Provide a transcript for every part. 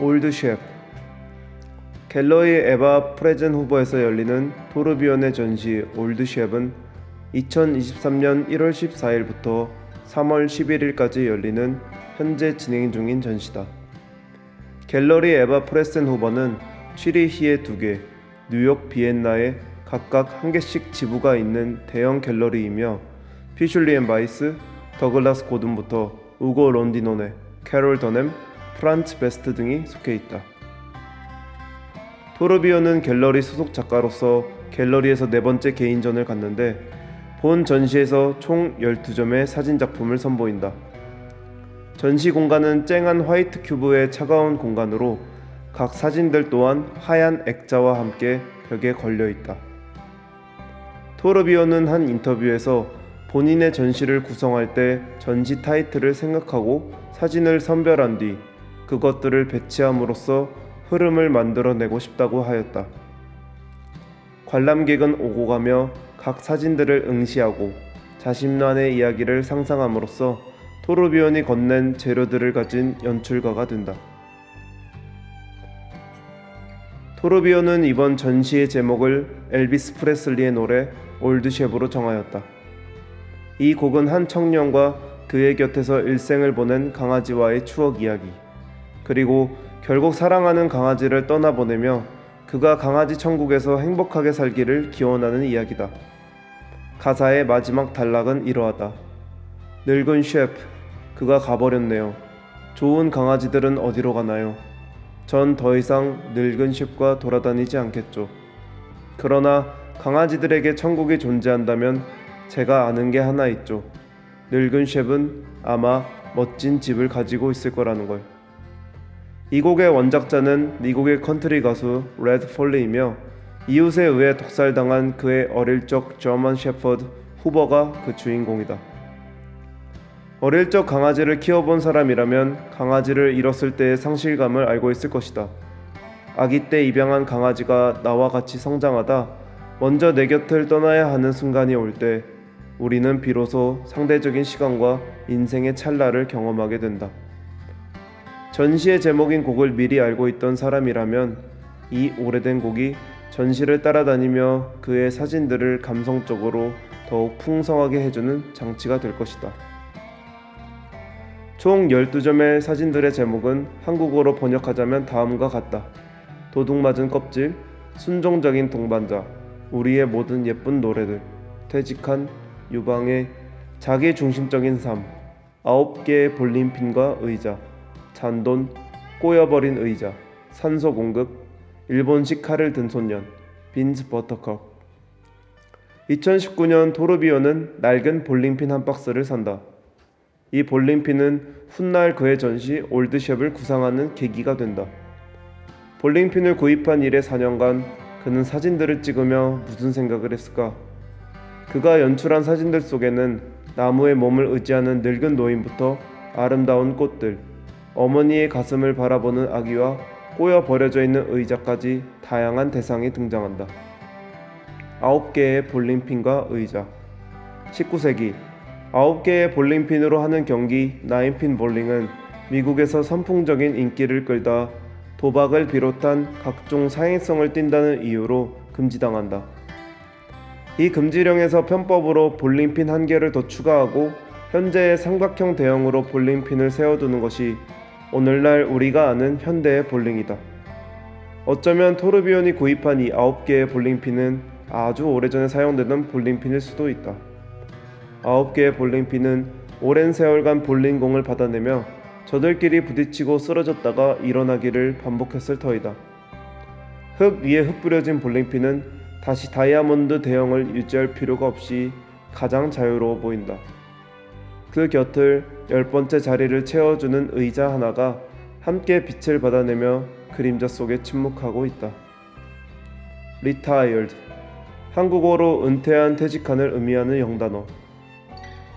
Old Shep 갤러리 에바 프레젠후버에서 열리는 토르비온의 전시 Old Shep은 2023년 1월 14일부터 3월 11일까지 열리는 현재 진행 중인 전시다. 갤러리 에바 프레젠후버는 취리히에 두 개, 뉴욕 비엔나에 각각 한 개씩 지부가 있는 대형 갤러리이며 피슐리 앤 바이스, 더글라스 고든부터 우고 론디노네, 캐롤 더넴, 프란츠 베스트 등이 속해 있다. 토르비오는 갤러리 소속 작가로서 갤러리에서 네 번째 개인전을 갖는데 본 전시에서 총 12점의 사진 작품을 선보인다. 전시 공간은 쨍한 화이트 큐브의 차가운 공간으로 각 사진들 또한 하얀 액자와 함께 벽에 걸려 있다. 토르비오는 한 인터뷰에서 본인의 전시를 구성할 때 전시 타이틀을 생각하고 사진을 선별한 뒤 그것들을 배치함으로써 흐름을 만들어내고 싶다고 하였다. 관람객은 오고 가며 각 사진들을 응시하고 자신만의 이야기를 상상함으로써 토르비온이 건넨 재료들을 가진 연출가가 된다. 토르비온은 이번 전시의 제목을 엘비스 프레슬리의 노래 Old Shep으로 정하였다. 이 곡은 한 청년과 그의 곁에서 일생을 보낸 강아지와의 추억 이야기, 그리고 결국 사랑하는 강아지를 떠나보내며 그가 강아지 천국에서 행복하게 살기를 기원하는 이야기다. 가사의 마지막 단락은 이러하다. 늙은 셰프, 그가 가버렸네요. 좋은 강아지들은 어디로 가나요? 이젠 더 이상 늙은 셰프가 돌아다니지 않겠죠. 그러나 강아지들에게 천국이 존재한다면 제가 아는 게 하나 있죠. 늙은 셰프는 아마 멋진 집을 가지고 있을 거라는 걸. 이 곡의 원작자는 미국의 컨트리 가수 레드 폴리이며 이웃에 의해 독살당한 그의 어릴 적 German Shepherd 후버가 그 주인공이다. 어릴 적 강아지를 키워본 사람이라면 강아지를 잃었을 때의 상실감을 알고 있을 것이다. 아기 때 입양한 강아지가 나와 같이 성장하다 먼저 내 곁을 떠나야 하는 순간이 올 때 우리는 비로소 상대적인 시간과 인생의 찰나를 경험하게 된다. 전시의 제목인 곡을 미리 알고 있던 사람이라면 이 오래된 곡이 전시를 따라다니며 그의 사진들을 감성적으로 더욱 풍성하게 해주는 장치가 될 것이다. 총 12점의 사진들의 제목은 한국어로 번역하자면 다음과 같다. 도둑맞은 껍질, 순종적인 동반자, 우리의 모든 예쁜 노래들, 퇴직한 유방의 자기 중심적인 삶, 아홉 개의 볼림핀과 의자, 잔돈, 꼬여버린 의자, 산소 공급, 일본식 칼을 든 소년, 빈스 버터컵. 2019년 토르비오는 낡은 볼링핀 한 박스를 산다. 이 볼링핀은 훗날 그의 전시 올드샵을 구상하는 계기가 된다. 볼링핀을 구입한 이래 4년간 그는 사진들을 찍으며 무슨 생각을 했을까? 그가 연출한 사진들 속에는 나무의 몸을 의지하는 늙은 노인부터 아름다운 꽃들, 어머니의 가슴을 바라보는 아기와 꼬여 버려져 있는 의자까지 다양한 대상이 등장한다. 아홉 개의 볼링핀과 의자. 19세기 아홉 개의 볼링핀으로 하는 경기 나인핀 볼링은 미국에서 선풍적인 인기를 끌다 도박을 비롯한 각종 사행성을 띈다는 이유로 금지당한다. 이 금지령에서 편법으로 볼링핀 한 개를 더 추가하고 현재의 삼각형 대형으로 볼링핀을 세워두는 것이 오늘날 우리가 아는 현대의 볼링이다. 어쩌면 토르비온이 구입한 이 9개의 볼링핀은 아주 오래전에 사용되던 볼링핀일 수도 있다. 9개의 볼링핀은 오랜 세월간 볼링공을 받아내며 저들끼리 부딪히고 쓰러졌다가 일어나기를 반복했을 터이다. 흙 위에 흩뿌려진 볼링핀은 다시 다이아몬드 대형을 유지할 필요가 없이 가장 자유로워 보인다. 그 곁을 열 번째 자리를 채워주는 의자 하나가 함께 빛을 받아내며 그림자 속에 침묵하고 있다. retired 한국어로 은퇴한 퇴직한을 의미하는 영단어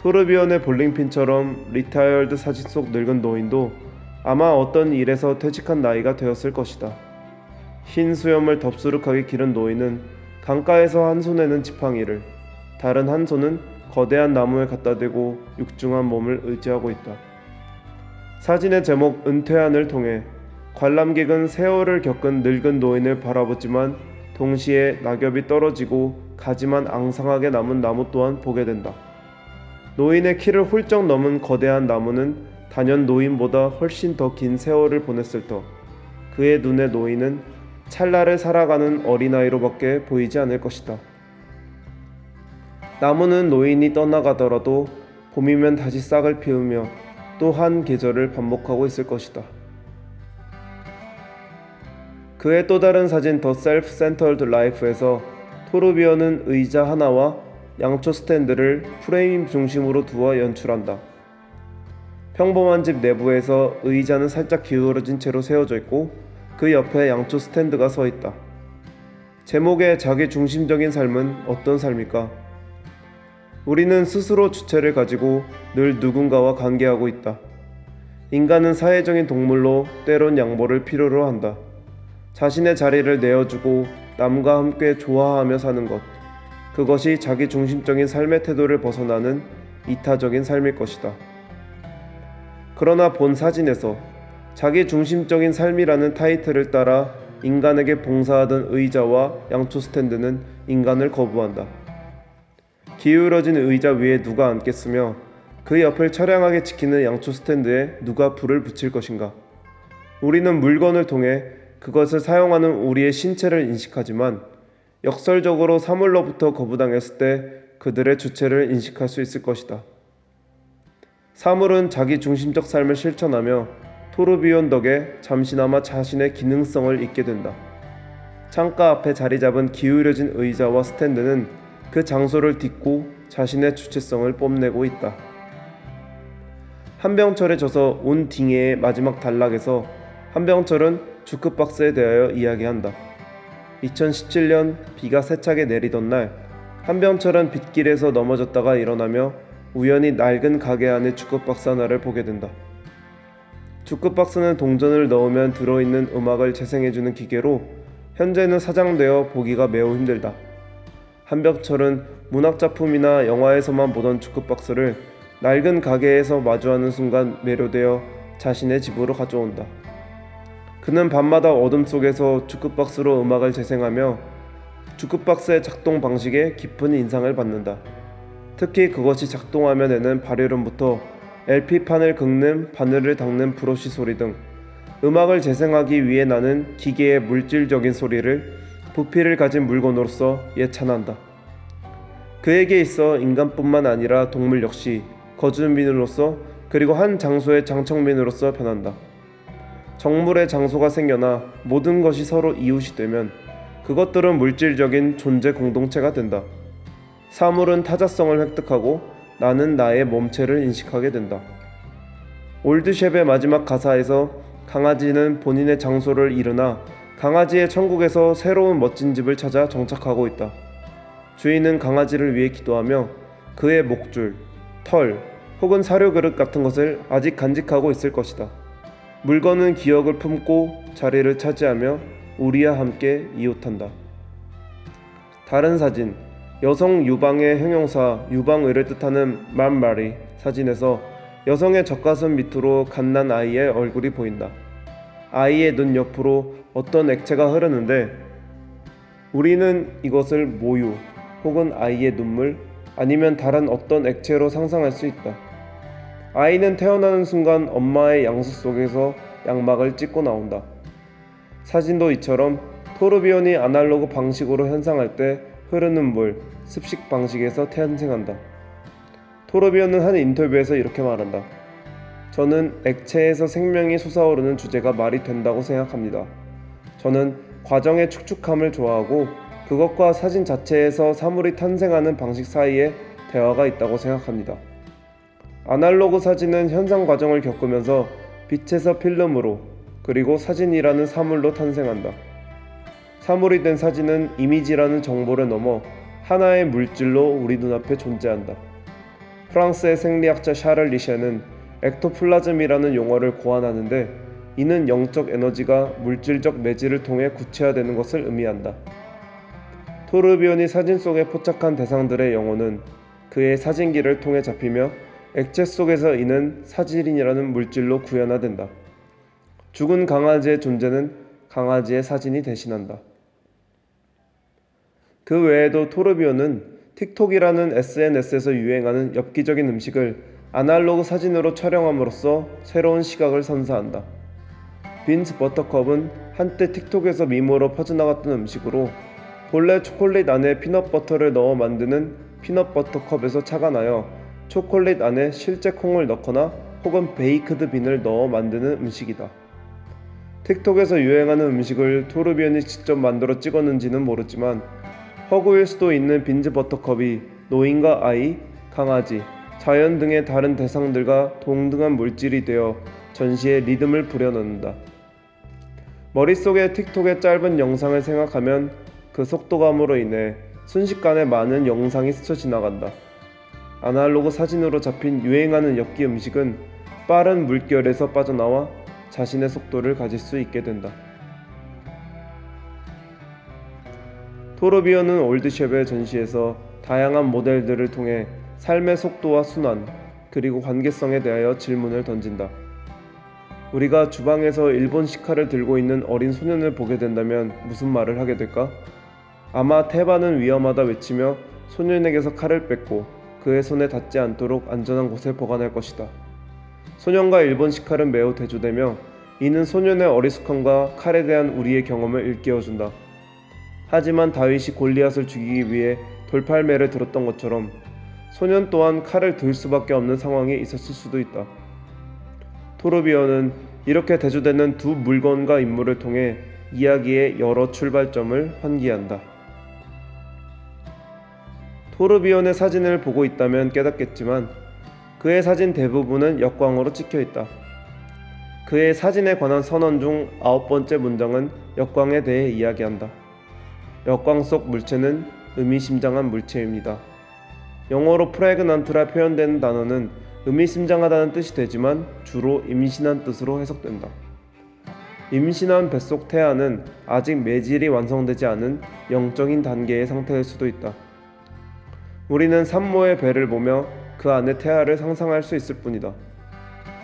토르비언의 볼링핀처럼 retired 사진 속 늙은 노인도 아마 어떤 일에서 퇴직한 나이가 되었을 것이다. 흰 수염을 덥수룩하게 기른 노인은 강가에서 한 손에는 지팡이를, 다른 한 손은 거대한 나무에 갖다 대고 육중한 몸을 의지하고 있다. 사진의 제목 은퇴한을 통해 관람객은 세월을 겪은 늙은 노인을 바라보지만 동시에 낙엽이 떨어지고 가지만 앙상하게 남은 나무 또한 보게 된다. 노인의 키를 훌쩍 넘은 거대한 나무는 단연 노인보다 훨씬 더 긴 세월을 보냈을 터 그의 눈에 노인은 찰나를 살아가는 어린아이로밖에 보이지 않을 것이다. 나무는 노인이 떠나가더라도 봄이면 다시 싹을 피우며 또 한 계절을 반복하고 있을 것이다. 그의 또 다른 사진 The Self-Centered Life에서 토르비언은 의자 하나와 양초 스탠드를 프레임 중심으로 두어 연출한다. 평범한 집 내부에서 의자는 살짝 기울어진 채로 세워져 있고 그 옆에 양초 스탠드가 서 있다. 제목의 자기 중심적인 삶은 어떤 삶일까? 우리는 스스로 주체를 가지고 늘 누군가와 관계하고 있다. 인간은 사회적인 동물로 때론 양보를 필요로 한다. 자신의 자리를 내어주고 남과 함께 좋아하며 사는 것. 그것이 자기 중심적인 삶의 태도를 벗어나는 이타적인 삶일 것이다. 그러나 본 사진에서 자기 중심적인 삶이라는 타이틀을 따라 인간에게 봉사하던 의자와 양초 스탠드는 인간을 거부한다. 기울어진 의자 위에 누가 앉겠으며 그 옆을 처량하게 지키는 양초 스탠드에 누가 불을 붙일 것인가? 우리는 물건을 통해 그것을 사용하는 우리의 신체를 인식하지만 역설적으로 사물로부터 거부당했을 때 그들의 주체를 인식할 수 있을 것이다. 사물은 자기 중심적 삶을 실천하며 토르비온 덕에 잠시나마 자신의 기능성을 잊게 된다. 창가 앞에 자리 잡은 기울여진 의자와 스탠드는 그 장소를 딛고 자신의 주체성을 뽐내고 있다. 한병철에 져서 온 딩해의 마지막 단락에서 한병철은 주크박스에 대하여 이야기한다. 2017년 비가 세차게 내리던 날 한병철은 빗길에서 넘어졌다가 일어나며 우연히 낡은 가게 안에 주크박스 하나를 보게 된다. 주크박스는 동전을 넣으면 들어있는 음악을 재생해주는 기계로 현재는 사장되어 보기가 매우 힘들다. 한병철은 문학작품이나 영화에서만 보던 주크박스를 낡은 가게에서 마주하는 순간 매료되어 자신의 집으로 가져온다. 그는 밤마다 어둠 속에서 주크박스로 음악을 재생하며 주크박스의 작동 방식에 깊은 인상을 받는다. 특히 그것이 작동하며 내는 발효음부터 LP판을 긁는 바늘을 닦는 브러쉬 소리 등 음악을 재생하기 위해 나는 기계의 물질적인 소리를 부피를 가진 물건으로서 예찬한다. 그에게 있어 인간뿐만 아니라 동물 역시 거주민으로서 그리고 한 장소의 장청민으로서 변한다. 정물의 장소가 생겨나 모든 것이 서로 이웃이 되면 그것들은 물질적인 존재 공동체가 된다. 사물은 타자성을 획득하고 나는 나의 몸체를 인식하게 된다. 올드셰프의 마지막 가사에서 강아지는 본인의 장소를 잃으나 강아지의 천국에서 새로운 멋진 집을 찾아 정착하고 있다. 주인은 강아지를 위해 기도하며 그의 목줄, 털 혹은 사료 그릇 같은 것을 아직 간직하고 있을 것이다. 물건은 기억을 품고 자리를 차지하며 우리와 함께 이웃한다. 다른 사진 여성 유방의 형용사 유방의를 뜻하는 맘마리 사진에서 여성의 젖가슴 밑으로 갓난 아이의 얼굴이 보인다. 아이의 눈 옆으로 어떤 액체가 흐르는데 우리는 이것을 모유 혹은 아이의 눈물 아니면 다른 어떤 액체로 상상할 수 있다. 아이는 태어나는 순간 엄마의 양수 속에서 양막을 찢고 나온다. 사진도 이처럼 토르비온이 아날로그 방식으로 현상할 때 흐르는 물, 습식 방식에서 탄생한다. 토르비온은 한 인터뷰에서 이렇게 말한다. 저는 액체에서 생명이 솟아오르는 주제가 말이 된다고 생각합니다. 저는 과정의 축축함을 좋아하고 그것과 사진 자체에서 사물이 탄생하는 방식 사이에 대화가 있다고 생각합니다. 아날로그 사진은 현상 과정을 겪으면서 빛에서 필름으로 그리고 사진이라는 사물로 탄생한다. 사물이 된 사진은 이미지라는 정보를 넘어 하나의 물질로 우리 눈앞에 존재한다. 프랑스의 생리학자 샤를 리셰는 액토플라즘이라는 용어를 고안하는데 이는 영적 에너지가 물질적 매질을 통해 구체화되는 것을 의미한다. 토르비온이 사진 속에 포착한 대상들의 영혼은 그의 사진기를 통해 잡히며 액체 속에서 이는 사질인이라는 물질로 구현화된다. 죽은 강아지의 존재는 강아지의 사진이 대신한다. 그 외에도 토르비온은 틱톡이라는 SNS에서 유행하는 엽기적인 음식을 아날로그 사진으로 촬영함으로써 새로운 시각을 선사한다. Beans Butter Cup은 한때 틱톡에서 밈으로 퍼져나갔던 음식으로 본래 초콜릿 안에 peanut butter를 넣어 만드는 peanut butter cup에서 착안하여 초콜릿 안에 실제 콩을 넣거나 혹은 baked bean을 넣어 만드는 음식이다. 틱톡에서 유행하는 음식을 토르비언이 직접 만들어 찍었는지는 모르지만 허구일 수도 있는 Beans Butter Cup이 노인과 아이, 강아지, 자연 등의 다른 대상들과 동등한 물질이 되어 전시에 리듬을 부려넣는다. 머릿속에 틱톡의 짧은 영상을 생각하면 그 속도감으로 인해 순식간에 많은 영상이 스쳐 지나간다. 아날로그 사진으로 잡힌 유행하는 엽기 음식은 빠른 물결에서 빠져나와 자신의 속도를 가질 수 있게 된다. 토르비언은 올드셰프의 전시에서 다양한 모델들을 통해 삶의 속도와 순환, 그리고 관계성에 대하여 질문을 던진다. 우리가 주방에서 일본 식칼을 들고 있는 어린 소년을 보게 된다면 무슨 말을 하게 될까? 아마 태반은 위험하다 외치며 소년에게서 칼을 뺏고 그의 손에 닿지 않도록 안전한 곳에 보관할 것이다. 소년과 일본 식칼은 매우 대조되며 이는 소년의 어리숙함과 칼에 대한 우리의 경험을 일깨워준다. 하지만 다윗이 골리앗을 죽이기 위해 돌팔매를 들었던 것처럼 소년 또한 칼을 들 수밖에 없는 상황이 있었을 수도 있다. 토르비언은 이렇게 대조되는 두 물건과 인물을 통해 이야기의 여러 출발점을 환기한다. 토르비언의 사진을 보고 있다면 깨닫겠지만 그의 사진 대부분은 역광으로 찍혀 있다. 그의 사진에 관한 선언 중 아홉 번째 문장은 역광에 대해 이야기한다. 역광 속 물체는 의미심장한 물체입니다. 영어로 프레그넌트라 표현되는 단어는 의미심장하다는 뜻이 되지만 주로 임신한 뜻으로 해석된다. 임신한 뱃속 태아는 아직 매질이 완성되지 않은 영적인 단계의 상태일 수도 있다. 우리는 산모의 배를 보며 그 안에 태아를 상상할 수 있을 뿐이다.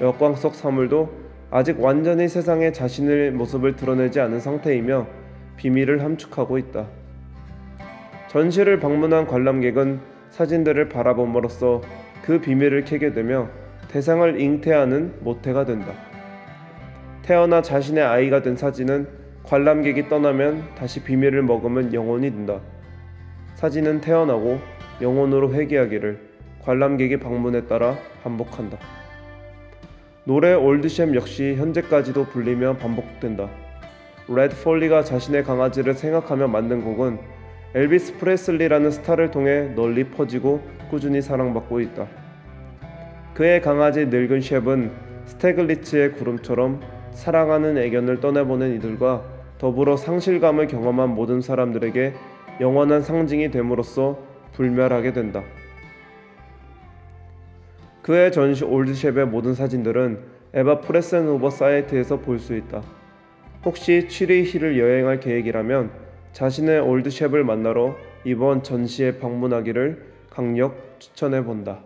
역광 속 사물도 아직 완전히 세상에 자신의 모습을 드러내지 않은 상태이며 비밀을 함축하고 있다. 전시를 방문한 관람객은 사진들을 바라봄으로써 그 비밀을 캐게 되며 대상을 잉태하는 모태가 된다. 태어나 자신의 아이가 된 사진은 관람객이 떠나면 다시 비밀을 머금은 영혼이 된다. 사진은 태어나고 영혼으로 회귀하기를 관람객의 방문에 따라 반복한다. 노래 Old Shep 역시 현재까지도 불리며 반복된다. 레드 폴리가 자신의 강아지를 생각하며 만든 곡은 엘비스 프레슬리라는 스타를 통해 널리 퍼지고 꾸준히 사랑받고 있다. 그의 강아지 늙은 셰프는 스티글리츠의 구름처럼 사랑하는 애견을 떠나보낸 이들과 더불어 상실감을 경험한 모든 사람들에게 영원한 상징이 됨으로써 불멸하게 된다. 그의 전시 Old Shep의 모든 사진들은 에바 프레센후버 사이트에서 볼 수 있다. 혹시 취리히를 여행할 계획이라면 자신의 Old Shep를 만나러 이번 전시에 방문하기를 강력 추천해 본다.